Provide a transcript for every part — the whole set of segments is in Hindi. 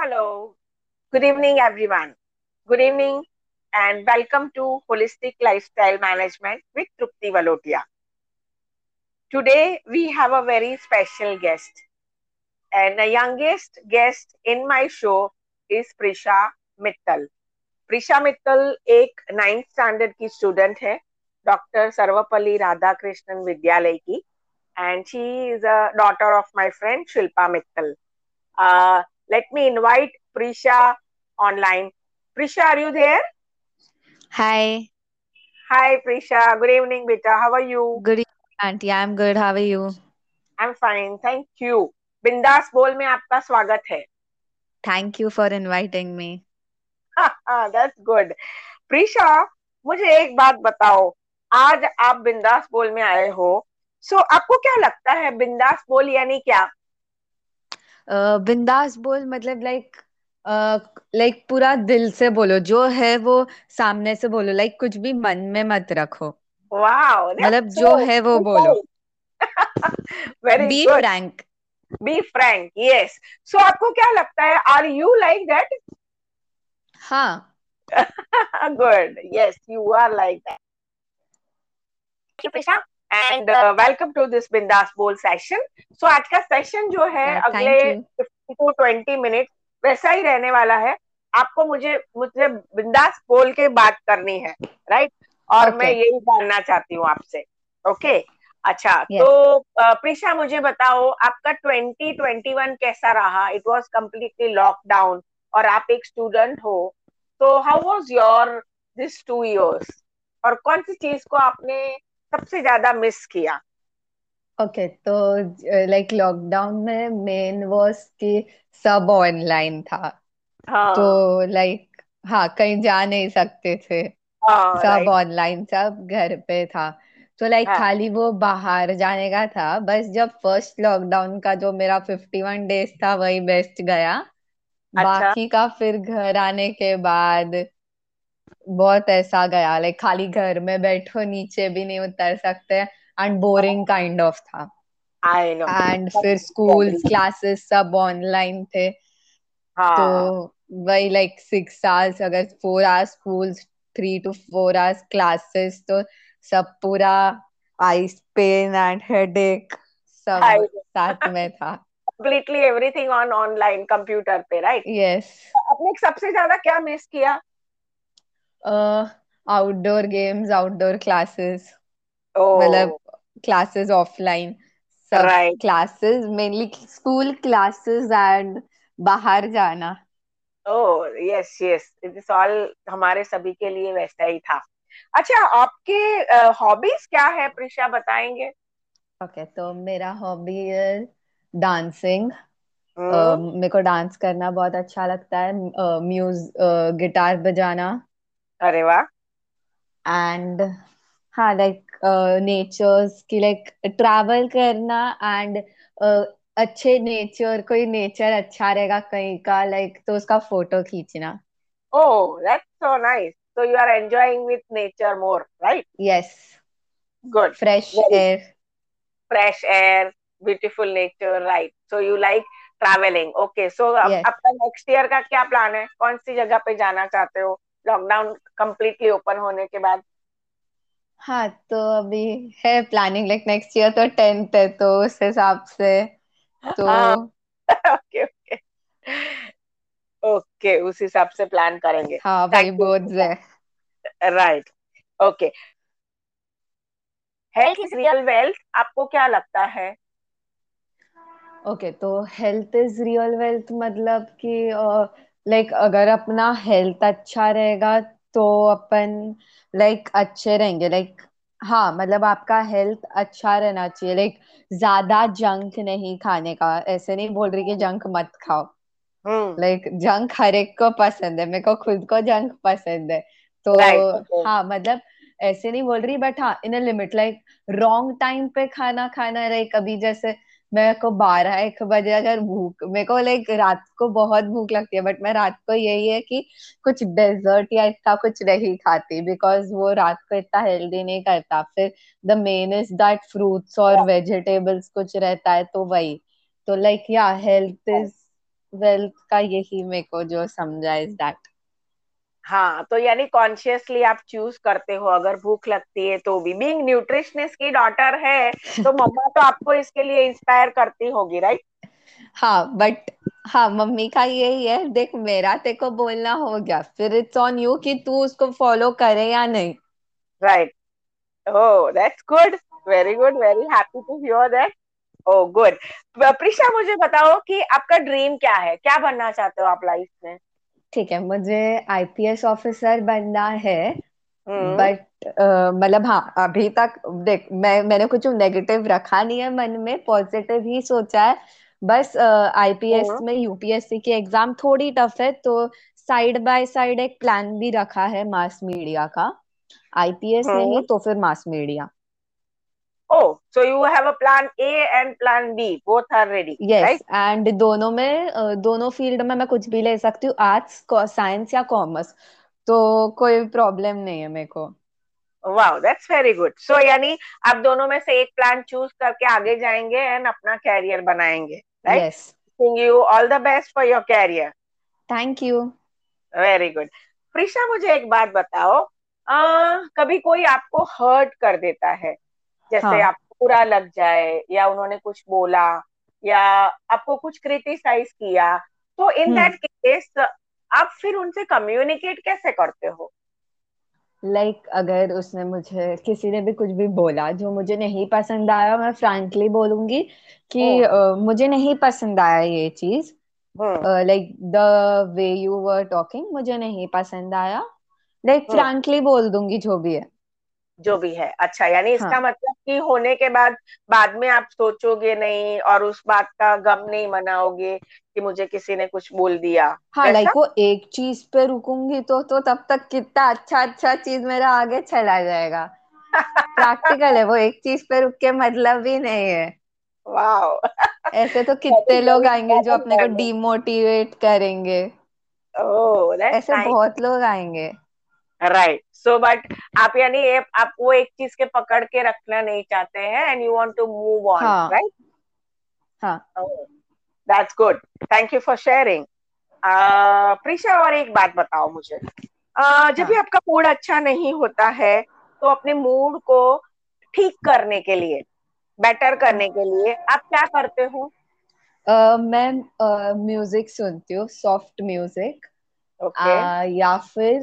Hello. Good evening, everyone. Good evening and welcome to Holistic Lifestyle Management with Trupti Valotia. Today we have a very special guest. And the youngest guest in my show is Prisha Mittal. Prisha Mittal एक नाइन्थ स्टैंडर्ड की स्टूडेंट है डॉक्टर सर्वपल्ली राधा कृष्णन विद्यालय की and she is a daughter of my friend Shilpa Mittal. Uh, let me invite Prisha online. Prisha, are you there? Hi. Hi, Prisha. Good evening, beta. How are you? Good evening, auntie. I'm good. How are you? I'm fine. Thank you. बिंदास बोल में आपका स्वागत है Thank you for inviting me. That's good Prisha मुझे एक बात बताओ आज आप बिंदास बोल में आए हो सो so, आपको क्या लगता है बिंदास बोल यानी क्या uh, बिंदास बोल मतलब लाइक लाइक पूरा दिल से बोलो जो है वो सामने से बोलो लाइक कुछ भी मन में मत रखो। वाओ मतलब जो है वो बोलो। Very be good frank be frank yes so आपको क्या लगता है आर यू लाइक दैट हाँ। Good yes you are like that. Uh, welcome to this bindas bowl session so आज का सेशन जो है Yeah, अगले. 15 टू 20 मिनट वैसा ही रहने वाला है आपको मुझे मुझे बिंदास बोल के बात करनी है राइट और Okay. मैं यही जानना चाहती हूँ आपसे ओके okay? अच्छा Yes. तो प्रिशा मुझे बताओ आपका 2021 कैसा रहा इट वाज कम्प्लीटली लॉकडाउन और आप एक स्टूडेंट हो तो how was your this two years और कौन सी चीज़ को आपने सबसे ज़्यादा मिस किया। ओके okay, तो लाइक लॉकडाउन में मेन वॉज़ कि सब ऑनलाइन था। हाँ। तो लाइक हाँ कहीं जा नहीं सकते थे। हाँ सब ऑनलाइन सब घर पे था। तो लाइक हाँ। खाली वो बाहर जाने का था। बस जब फ़र्स्ट लॉकडाउन का जो मेरा फिफ्टी वन डेज़ था वही बेस्ट गया। अच्छा। बाकी का फिर घर आने के बाद बहुत ऐसा गया लाइक खाली घर में बैठो नीचे भी नहीं उतर सकते एंड बोरिंग काइंड ऑफ़ था। आई नो एंड फिर स्कूल्स क्लासेस सब ऑनलाइन थे। तो हाँ। वही लाइक सिक्स आवर्स अगर four hours schools three two four hours classes तो सब पूरा आइस पेन एंड हेडेक सब साथ में था। Completely everything on online computer पे राइट यस आपने सबसे ज़्यादा क्या मिस किया? आउटडोर गेम्स आउटडोर क्लासेस मतलब क्लासेस ऑफलाइन सब classes mainly school classes and बाहर जाना. ओ yes yes it is all हमारे सभी के लिए वैसा ही था. अच्छा आपके हॉबीज क्या है? प्रिशा बताएँगे? ओके तो मेरा हॉबी है डांसिंग हम्म मेरे को डांस करना बहुत अच्छा लगता है. म्यूज गिटार बजाना. अरे वाह एंड हाँ लाइक नेचर्स की लाइक ट्रैवल करना एंड अच्छे नेचर कोई नेचर अच्छा रहेगा कहीं का लाइक तो उसका फ़ोटो खींचना. ओ that's so nice so you are enjoying with nature more right yes good fresh air fresh air, beautiful nature, right? So you like traveling. Okay, so अब आपका नेक्स्ट ईयर का क्या प्लान है? कौन सी जगह पे जाना चाहते हो? लॉकडाउन कंप्लीटली ओपन होने के बाद? हाँ तो अभी है प्लानिंग लाइक नेक्स्ट ईयर तो टेंथ है तो उस हिसाब से तो हाँ। ओके ओके ओके उस हिसाब से प्लान करेंगे। हाँ भाई थैंक यू है। Right okay health is real wealth आपको क्या लगता है? ओके तो हेल्थ इज़ रियल वेल्थ मतलब कि लाइक अगर अपना हेल्थ अच्छा रहेगा तो अपन लाइक अच्छे रहेंगे। लाइक हाँ मतलब आपका हेल्थ अच्छा रहना चाहिए। लाइक ज़्यादा जंक नहीं खाने का। ऐसे नहीं बोल रही कि जंक मत खाओ। हम्म। लाइक जंक हर एक को पसंद है। मेरे को खुद को जंक पसंद है। तो राइट ओके हाँ मतलब ऐसे नहीं बोल रही बट हाँ in a limit like wrong time पे खाना खाना लाइक अभी जैसे मेरे को बारह एक बजे अगर भूख मेरे को लाइक रात को बहुत भूख लगती है बट मैं रात को यही है कि कुछ डेजर्ट या इतना कुछ नहीं खाती बिकॉज़ वो रात को इतना हेल्दी नहीं करता। फिर the main is that fruits और वेजिटेबल्स कुछ रहता है तो वही। तो लाइक या हेल्थ इज़ वेल्थ का यही मेरे को जो समझा इज़ दैट हाँ तो यानी कॉन्शियसली आप चूज़ करते हो अगर भूख लगती है तो भी। बीइंग न्यूट्रिशनिस्ट की डॉटर है तो मम्मा तो आपको इसके लिए इंस्पायर करती होगी राइट हाँ बट हाँ मम्मी का यही है देख मेरा ते को बोलना हो गया फिर इट्स ऑन यू कि तू उसको फॉलो करे या नहीं। Right oh that's good very good very happy to hear that oh good Prisha मुझे बताओ कि आपका ड्रीम क्या है? क्या बनना चाहते हो आप लाइफ में? ठीक है मुझे आईपीएस ऑफिसर बनना है हम्म। बट मतलब हाँ अभी तक देख मैं मैंने कुछ नेगेटिव रखा नहीं है मन में पॉजिटिव ही सोचा है। बस आईपीएस हम्म। में यूपीएससी की एग्ज़ाम थोड़ी टफ है तो साइड बाय साइड एक प्लान भी रखा है मास मीडिया का। आईपीएस हम्म। नहीं तो फिर mass media Oh, so you have a plan A and plan B. Both are ready, yes right? And दोनों में दोनों फ़ील्ड में मैं कुछ भी ले सकती हूँ आर्ट्स साइंस या कॉमर्स तो कोई प्रॉब्लम नहीं है मेरे को Wow, that's very good. So यानी आप दोनों में से एक प्लान चूज़ करके आगे जाएँगे एंड अपना कैरियर बनाएँगे, right? Yes you all the best for your career. Thank you very good Prisha मुझे एक बात बताओ आ, कभी कोई आपको हर्ट कर देता है जैसे हाँ। आपको बुरा लग जाए या उन्होंने कुछ बोला या आपको कुछ क्रिटिसाइज किया तो इन हम्म। दैट केस आप फिर उनसे कम्युनिकेट कैसे करते हो? लाइक like, अगर उसने मुझे किसी ने भी कुछ भी बोला जो मुझे नहीं पसंद आया मैं फ्रैंकली बोलूँगी कि अ, मुझे नहीं पसंद आया ये चीज़। हम्म। Like the way you were talking मुझे नहीं पसंद आया। लाइक हम्म। फ्रैंकली बोल दूँगी जो भी है। जो भी है। अच्छा यानी इसका हाँ। मतलब कि होने के बाद बाद में आप सोचोगे नहीं और उस बात का गम नहीं मनाओगे कि मुझे किसी ने कुछ बोल दिया हाँ लाइक वो एक चीज़ पे रुकूँगी तो तो तब तक कितना अच्छा अच्छा चीज़ मेरा आगे चला जाएगा। प्रैक्टिकल है वो एक चीज़ पे रुक के मतलब ही नहीं है। वाओ। ऐसे तो कितने लोग वेरी आएँगे जो अपने को डिमोटिवेट करेंगे। ओह ऐसे बहुत लोग आएँगे। राइट सो बट आप यानी आप वो एक चीज़ के पकड़ के रखना नहीं चाहते हैं and you want to move on right हाँ। That's good thank you for sharing Prisha और एक बात बताओ मुझे। Uh, जब भी हाँ। आपका मूड अच्छा नहीं होता है तो अपने मूड को ठीक करने के लिए बेटर करने के लिए आप क्या करते हो? अ, मैं म्यूज़िक uh, सुनती हूँ सॉफ्ट म्यूज़िक आ, या फिर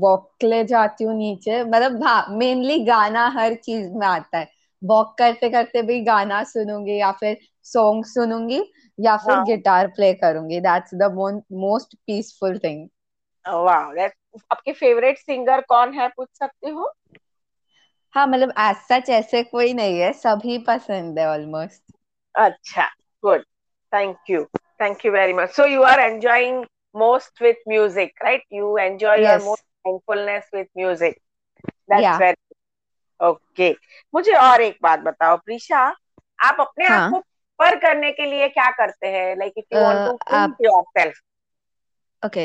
वॉक लिए जाती हूँ नीचे। मतलब हाँ मेनली गाना हर चीज़ में आता है। वॉक करते करते भी गाना सुनूँगी या फिर सॉन्ग सुनूँगी या फिर हाँ। गिटार प्ले करूँगी। That's the most peaceful thing आपके फेवरेट सिंगर कौन है पूछ सकती हो? हाँ मतलब एज सच ऐसे कोई नहीं है। सभी पसंद है ऑलमोस्ट अच्छा good thank you thank you very much so you are enjoying most with music right? You enjoy yes. your most mindfulness with music. That's या very okay. मुझे और एक बात बताओ प्रीशा आप अपने आप हाँ। को पर करने के लिए क्या करते हैं? Like if you want to आप योरसेल्फ ओके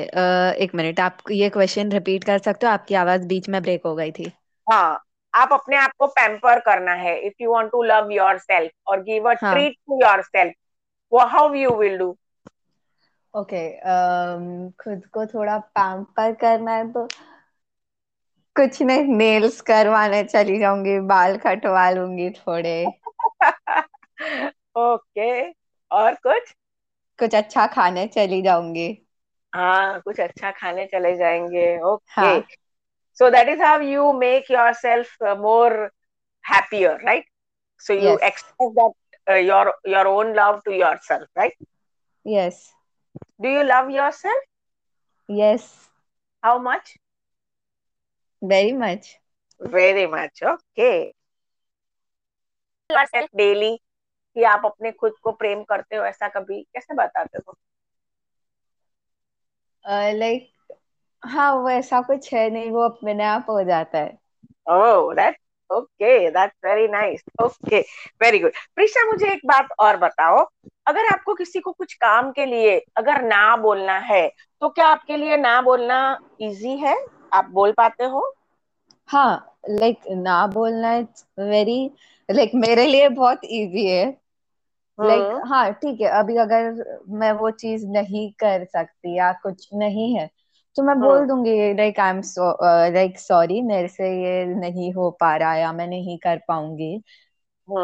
एक मिनट आप ये क्वेश्चन रिपीट कर सकते हो? आपकी आवाज़ बीच में ब्रेक हो गई थी। हाँ आप अपने आप को पैम्पर करना है। If you want to love yourself और give a treat to yourself how you will do okay um, खुद को थोड़ा पैम्पर करना है तो कुछ नहीं नेल्स करवाने चली जाऊँगी बाल कटवा लूँगी थोड़े। ओके और कुछ? कुछ अच्छा खाने चली जाऊँगी। हाँ कुछ अच्छा खाने चले जाएँगे। Okay so that is how you make your self more happier right so you express that your your own love to yourself right yes do you love yourself यस how much very much very much okay yourself daily कि आप अपने खुद को प्रेम करते हो ऐसा कभी कैसे बताते हो लाइक हाँ वो ऐसा कुछ है नहीं वो अपने आप हो जाता है Oh, that's okay. That's very nice. Okay, very good. Prisha मुझे एक बात और बताओ अगर आपको किसी को कुछ काम के लिए अगर ना बोलना है तो क्या आपके लिए ना बोलना इजी है आप बोल पाते हो हाँ लाइक like, ना बोलना इट्स वेरी लाइक मेरे लिए बहुत इजी है लाइक like, हाँ ठीक है अभी अगर मैं वो चीज़ नहीं कर सकती या कुछ नहीं है तो मैं बोल दूँगी like I am like sorry मेरे से ये नहीं हो पा रहा या मैं नहीं कर पाऊँगी।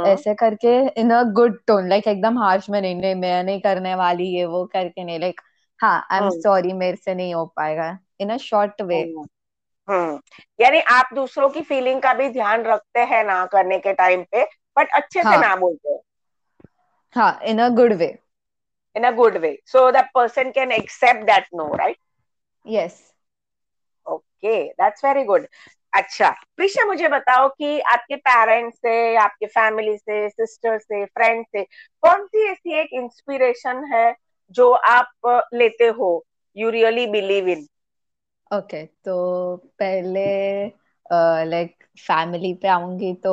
ऐसे करके in a good tone like एकदम हार्श में नहीं नहीं मैं नहीं करने वाली ये वो करके नहीं लाइक हाँ आई एम सॉरी मेरे से नहीं हो पाएगा। इन अ शॉर्ट वे हम्म यानी आप दूसरों की फीलिंग का भी ध्यान रखते हैं ना करने के टाइम पे बट अच्छे हाँ. से ना बोलते हाँ। In a good way in a good way so the person can accept that no right yes okay that's very good अच्छा प्रिशा मुझे बताओ कि आपके पेरेंट्स से आपके फैमिली से सिस्टर से फ्रेंड से कौन सी ऐसी एक इंस्पिरेशन है जो आप लेते हो you really believe in okay तो पहले लाइक फैमिली पे आऊँगी तो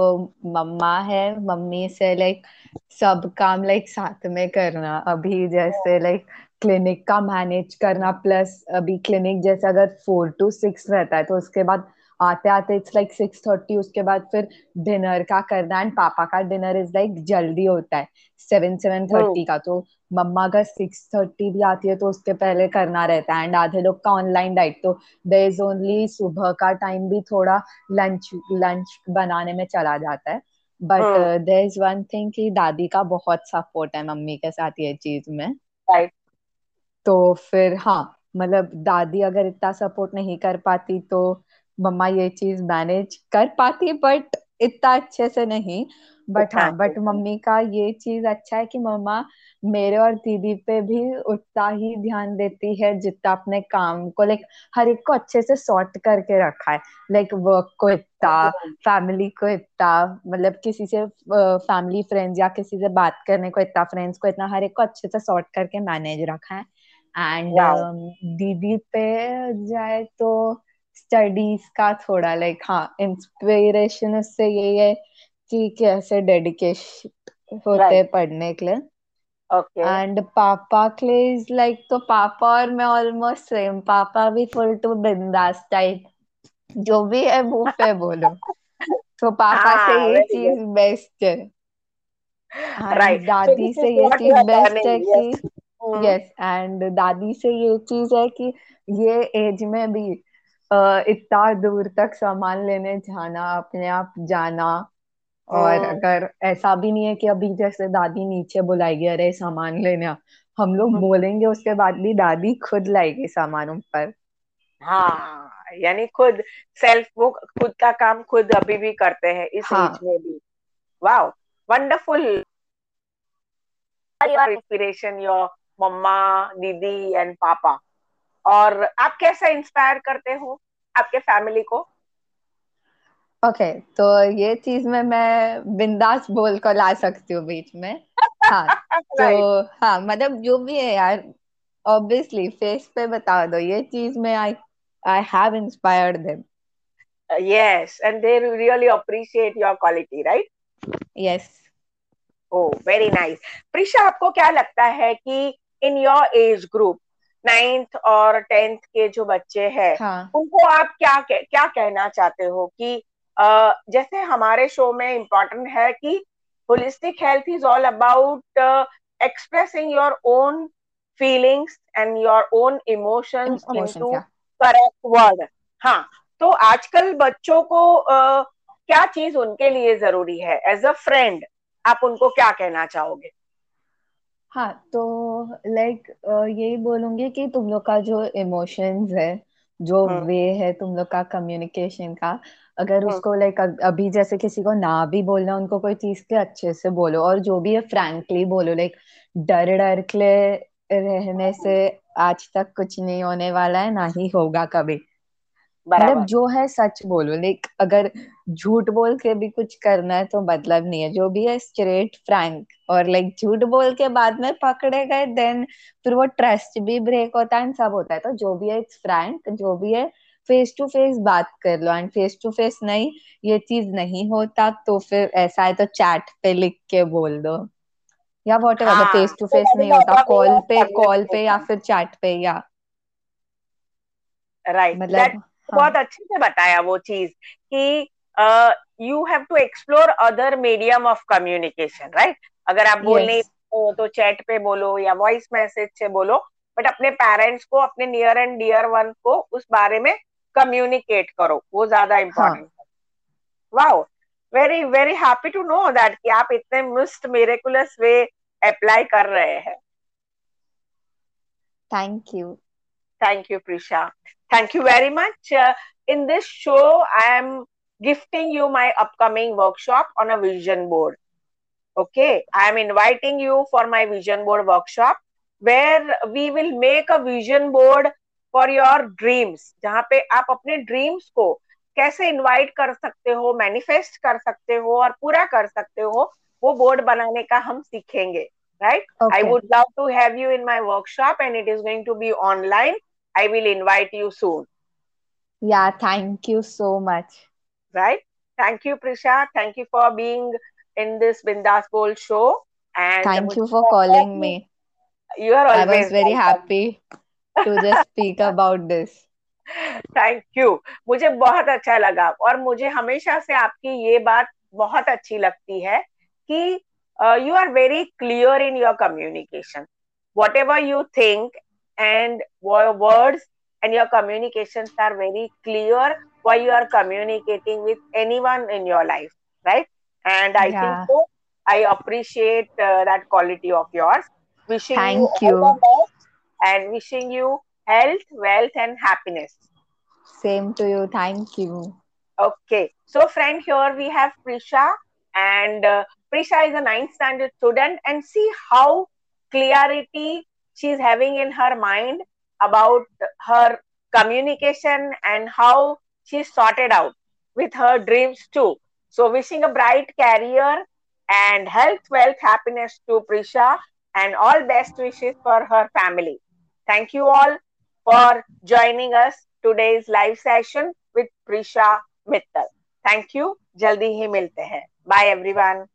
मम्मा है मम्मी से लाइक सब काम लाइक साथ में करना अभी जैसे लाइक क्लिनिक का मैनेज करना प्लस अभी क्लिनिक जैसे अगर फोर टू सिक्स रहता है तो उसके बाद आते आते इट्स लाइक सिक्स थर्टी उसके बाद फिर डिनर का करना एंड पापा का डिनर इज़ लाइक जल्दी होता है सेवन सेवन थर्टी का। तो मम्मा अगर सिक्स थर्टी भी आती है तो उसके पहले करना रहता है। एंड आधे लोग का ऑनलाइन डाइट तो देर इज़ ओनली सुबह का टाइम भी थोड़ा लंच लंच बनाने में चला जाता है। But there is one thing कि दादी का बहुत सपोर्ट है मम्मी के साथ ये चीज़ में। राइट तो फिर हाँ मतलब दादी अगर इतना सपोर्ट नहीं कर पाती तो मम्मा ये चीज़ मैनेज कर पाती बट इतना अच्छे से नहीं। बट हाँ बट मम्मी का ये चीज़ अच्छा है कि मम्मा मेरे और दीदी पे भी उतना ही ध्यान देती है जितना अपने काम को लाइक हर एक को अच्छे से सॉर्ट करके रखा है। लाइक वर्क को इतना फैमिली को इतना मतलब किसी से फैमिली फ्रेंड्स या किसी से बात करने को इतना फ्रेंड्स को इतना हर एक को अच्छे से सॉर्ट करके मैनेज रखा है। एंड दीदी पे जाए तो स्टडीज़ का थोड़ा लाइक हाँ इंस्पिरेशन उससे यही है कि कैसे डेडिकेशन होते right. पढ़ने के लिए। एंड पापा के लिए इज़ लाइक तो पापा और मैं ऑलमोस्ट सेम पापा भी फुल टू बिंदास टाइप जो भी है मुँह पे बोलो। तो पापा हाँ, से ये चीज़ बेस्ट है। Right. दादी से ये चीज़ बेस्ट है कि यस एंड दादी से ये चीज़ है कि ये एज में भी इतना दूर तक सामान लेने जाना अपने आप जाना और अगर ऐसा भी नहीं है कि अभी जैसे दादी नीचे बुलाएगी अरे सामान लेने हम लोग बोलेंगे उसके बाद भी दादी खुद लाएगी सामान ऊपर हाँ यानी खुद सेल्फ वो खुद का काम खुद अभी भी करते हैं इस हाँ. एज में भी। वाओ वंडरफुल इंस्पिरेशन योर मम्मा दीदी एंड पापा। और आप कैसे इंस्पायर करते हो आपके फैमिली को? ओके okay, तो ये चीज़ में मैं बिंदास बोल कर ला सकती हूँ बीच में। हाँ तो हाँ मतलब जो भी है यार ऑब्वियसली फेस पे बता दो ये चीज़ में I I have inspired them yes and they really appreciate your quality right? Yes oh very nice Prisha आपको क्या लगता है कि in your age group ninth और टेंथ के जो बच्चे हैं हाँ. उनको आप क्या क्या कहना चाहते हो कि uh, जैसे हमारे शो में इम्पोर्टेंट है कि holistic health is all about expressing your own feelings and your own emotions into correct word हाँ तो आजकल बच्चों को uh, क्या चीज़ उनके लिए ज़रूरी है? एज अ फ्रेंड आप उनको क्या कहना चाहोगे? हाँ तो लाइक यही बोलूँगी कि तुम लोग का जो इमोशंस है जो वे हाँ। है तुम लोग का कम्युनिकेशन का अगर हाँ। उसको लाइक अभी जैसे किसी को ना भी बोलना उनको कोई चीज़ के अच्छे से बोलो और जो भी है फ्रैंकली बोलो लाइक डर डर के रहने से आज तक कुछ नहीं होने वाला है ना ही होगा कभी मतलब जो है सच बोलो लाइक अगर झूठ बोल के भी कुछ करना है तो मतलब नहीं है। जो भी है स्ट्रेट फ्रैंक और लाइक झूठ बोल के बाद में पकड़े गए देन फिर वो ट्रस्ट भी ब्रेक होता है सब होता है। तो जो भी है इट्स फ्रैंक जो भी है फेस टू फेस बात कर लो। एंड फेस टू फेस नहीं ये चीज़ नहीं होता तो फिर ऐसा है तो चैट पे लिख के बोल दो। या whatever face to face नहीं होता कॉल पे कॉल पे या फिर चैट पे या राइट मतलब हाँ. बहुत अच्छे से बताया वो चीज़ कि you have to explore other medium of communication right अगर आप बोल नहीं हो तो चैट पे बोलो या वॉइस मैसेज से बोलो बट अपने पेरेंट्स को अपने नियर एंड डियर वन को उस बारे में कम्युनिकेट करो वो ज़्यादा इम्पोर्टेंट है। Wow very very happy to know that कि आप इतने मिस्ट मेरेकुलस वे अप्लाई कर रहे हैं। Thank you thank you Prisha thank you very much in this show I am gifting you my upcoming workshop on a vision board okay i am inviting you for my vision board workshop where we will make a vision board for your dreams जहाँ पे आप अपने ड्रीम्स को कैसे इनवाइट कर सकते हो मैनिफेस्ट कर सकते हो और पूरा कर सकते हो वो बोर्ड बनाने का हम सीखेंगे right I would love to have you in my workshop and it is going to be online I will invite you soon yeah thank you so much right thank you prisha thank you for being in this bindas bowl show and thank you for calling me you are always i was very welcome. happy to just speak about this thank you मुझे बहुत अच्छा लगा और मुझे हमेशा से आपकी ये बात बहुत अच्छी लगती है कि you are very clear in your communication whatever you think and your words and your communications are very clear why you are communicating with anyone in your life right? And i yeah. think so. I appreciate uh, that quality of yours. Wishing Thank you, you. the best and wishing you health wealth and happiness. Same to you. Thank you. Okay. So friend here we have prisha. And uh, prisha is a ninth standard student and see how clarity she's having in her mind about her communication and how she sorted out with her dreams too. So, wishing a bright career and health, wealth, happiness to Prisha, and all best wishes for her family. Thank you all for joining us today's live session with Prisha Mittal. Thank you. Jaldi hi milte hai. Bye everyone.